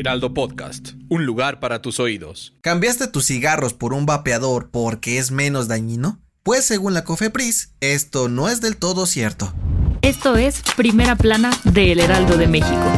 Heraldo Podcast, un lugar para tus oídos. ¿Cambiaste tus cigarros por un vapeador porque es menos dañino? Pues según la Cofepris, esto no es del todo cierto. Esto es Primera Plana de El Heraldo de México.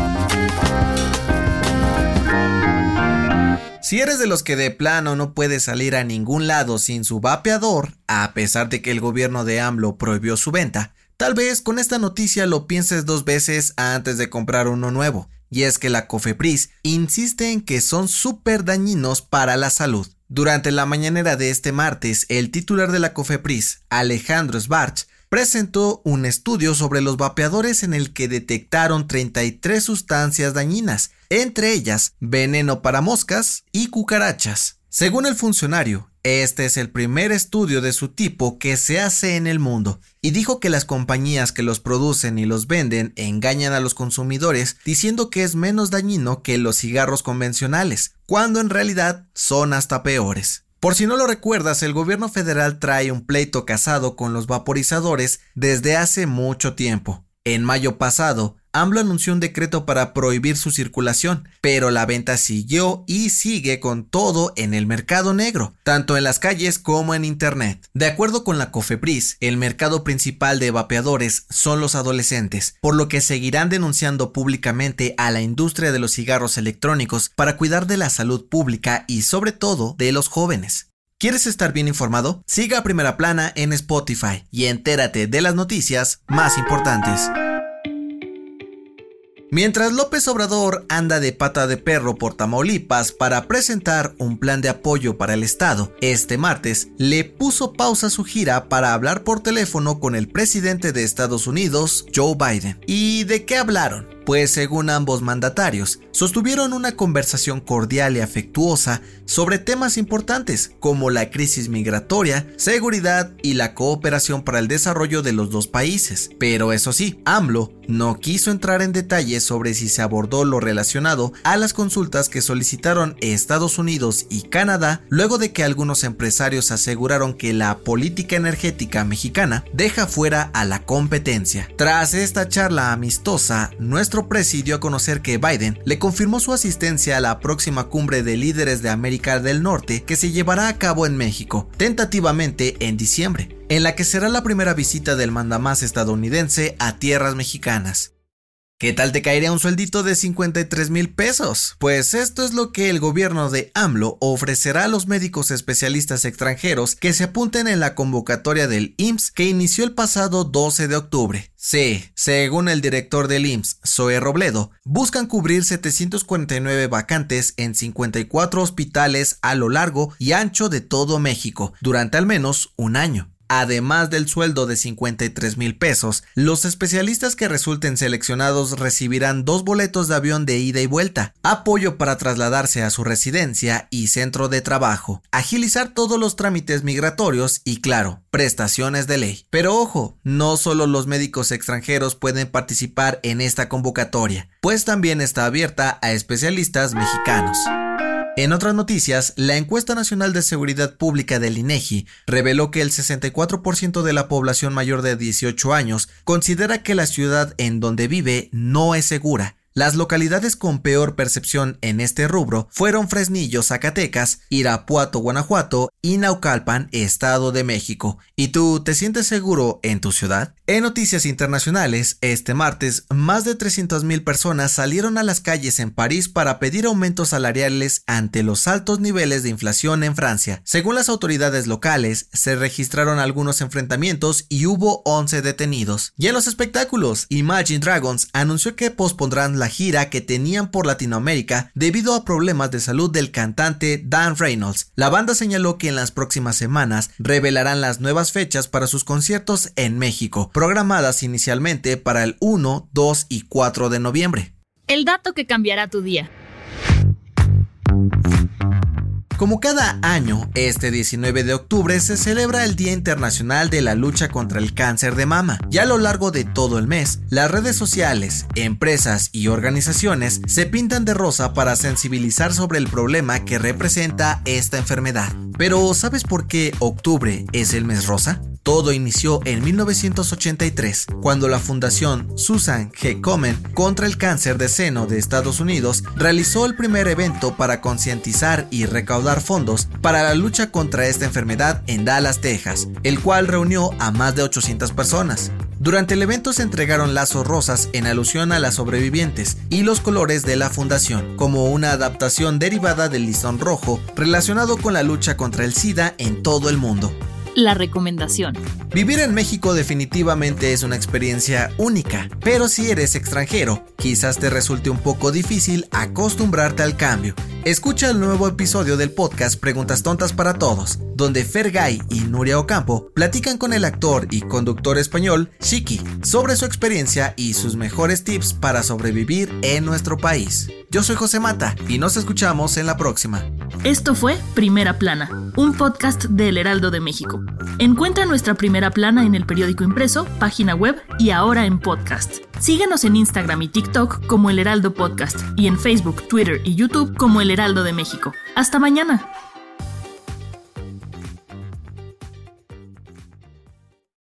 Si eres de los que de plano no puede salir a ningún lado sin su vapeador, a pesar de que el gobierno de AMLO prohibió su venta, tal vez con esta noticia lo pienses dos veces antes de comprar uno nuevo. Y es que la Cofepris insiste en que son súper dañinos para la salud. Durante la mañanera de este martes, el titular de la Cofepris, Alejandro Sbarch, presentó un estudio sobre los vapeadores en el que detectaron 33 sustancias dañinas, entre ellas veneno para moscas y cucarachas. Según el funcionario, este es el primer estudio de su tipo que se hace en el mundo, y dijo que las compañías que los producen y los venden engañan a los consumidores diciendo que es menos dañino que los cigarros convencionales, cuando en realidad son hasta peores. Por si no lo recuerdas, el gobierno federal trae un pleito casado con los vaporizadores desde hace mucho tiempo. En mayo pasado, AMLO anunció un decreto para prohibir su circulación, pero la venta siguió y sigue con todo en el mercado negro, tanto en las calles como en Internet. De acuerdo con la COFEPRIS, el mercado principal de vapeadores son los adolescentes, por lo que seguirán denunciando públicamente a la industria de los cigarros electrónicos para cuidar de la salud pública y sobre todo de los jóvenes. ¿Quieres estar bien informado? Siga a Primera Plana en Spotify y entérate de las noticias más importantes. Mientras López Obrador anda de pata de perro por Tamaulipas para presentar un plan de apoyo para el Estado, este martes le puso pausa su gira para hablar por teléfono con el presidente de Estados Unidos, Joe Biden. ¿Y de qué hablaron? Pues según ambos mandatarios, sostuvieron una conversación cordial y afectuosa sobre temas importantes como la crisis migratoria, seguridad y la cooperación para el desarrollo de los dos países. Pero eso sí, AMLO no quiso entrar en detalles sobre si se abordó lo relacionado a las consultas que solicitaron Estados Unidos y Canadá luego de que algunos empresarios aseguraron que la política energética mexicana deja fuera a la competencia. Tras esta charla amistosa, nuestro presidio a conocer que Biden le confirmó su asistencia a la próxima cumbre de líderes de América del Norte que se llevará a cabo en México, tentativamente en diciembre, en la que será la primera visita del mandamás estadounidense a tierras mexicanas. ¿Qué tal te caería un sueldito de 53 mil pesos? Pues esto es lo que el gobierno de AMLO ofrecerá a los médicos especialistas extranjeros que se apunten en la convocatoria del IMSS que inició el pasado 12 de octubre. Sí, según el director del IMSS, Zoe Robledo, buscan cubrir 749 vacantes en 54 hospitales a lo largo y ancho de todo México durante al menos un año. Además del sueldo de 53 mil pesos, los especialistas que resulten seleccionados recibirán dos boletos de avión de ida y vuelta, apoyo para trasladarse a su residencia y centro de trabajo, agilizar todos los trámites migratorios y, claro, prestaciones de ley. Pero ojo, no solo los médicos extranjeros pueden participar en esta convocatoria, pues también está abierta a especialistas mexicanos. En otras noticias, la encuesta nacional de seguridad pública del INEGI reveló que el 64% de la población mayor de 18 años considera que la ciudad en donde vive no es segura, Las localidades con peor percepción en este rubro fueron Fresnillo, Zacatecas, Irapuato, Guanajuato y Naucalpan, Estado de México. ¿Y tú te sientes seguro en tu ciudad? En noticias internacionales, este martes, más de 300.000 personas salieron a las calles en París para pedir aumentos salariales ante los altos niveles de inflación en Francia. Según las autoridades locales, se registraron algunos enfrentamientos y hubo 11 detenidos. Y en los espectáculos, Imagine Dragons anunció que pospondrán gira que tenían por Latinoamérica debido a problemas de salud del cantante Dan Reynolds. La banda señaló que en las próximas semanas revelarán las nuevas fechas para sus conciertos en México, programadas inicialmente para el 1, 2 y 4 de noviembre. El dato que cambiará tu día. Como cada año, este 19 de octubre se celebra el Día Internacional de la Lucha contra el Cáncer de Mama y a lo largo de todo el mes, las redes sociales, empresas y organizaciones se pintan de rosa para sensibilizar sobre el problema que representa esta enfermedad. Pero ¿sabes por qué octubre es el mes rosa? Todo inició en 1983, cuando la Fundación Susan G. Komen contra el cáncer de seno de Estados Unidos realizó el primer evento para concientizar y recaudar fondos para la lucha contra esta enfermedad en Dallas, Texas, el cual reunió a más de 800 personas. Durante el evento se entregaron lazos rosas en alusión a las sobrevivientes y los colores de la fundación, como una adaptación derivada del listón rojo relacionado con la lucha contra el SIDA en todo el mundo la recomendación. Vivir en México definitivamente es una experiencia única, pero si eres extranjero, quizás te resulte un poco difícil acostumbrarte al cambio. Escucha el nuevo episodio del podcast Preguntas Tontas para Todos, donde Fergay y Nuria Ocampo platican con el actor y conductor español Shiki sobre su experiencia y sus mejores tips para sobrevivir en nuestro país. Yo soy José Mata y nos escuchamos en la próxima. Esto fue Primera Plana, un podcast del Heraldo de México. Encuentra nuestra Primera Plana en el periódico impreso, página web y ahora en podcast. Síguenos en Instagram y TikTok como El Heraldo Podcast y en Facebook, Twitter y YouTube como El Heraldo de México. Hasta mañana.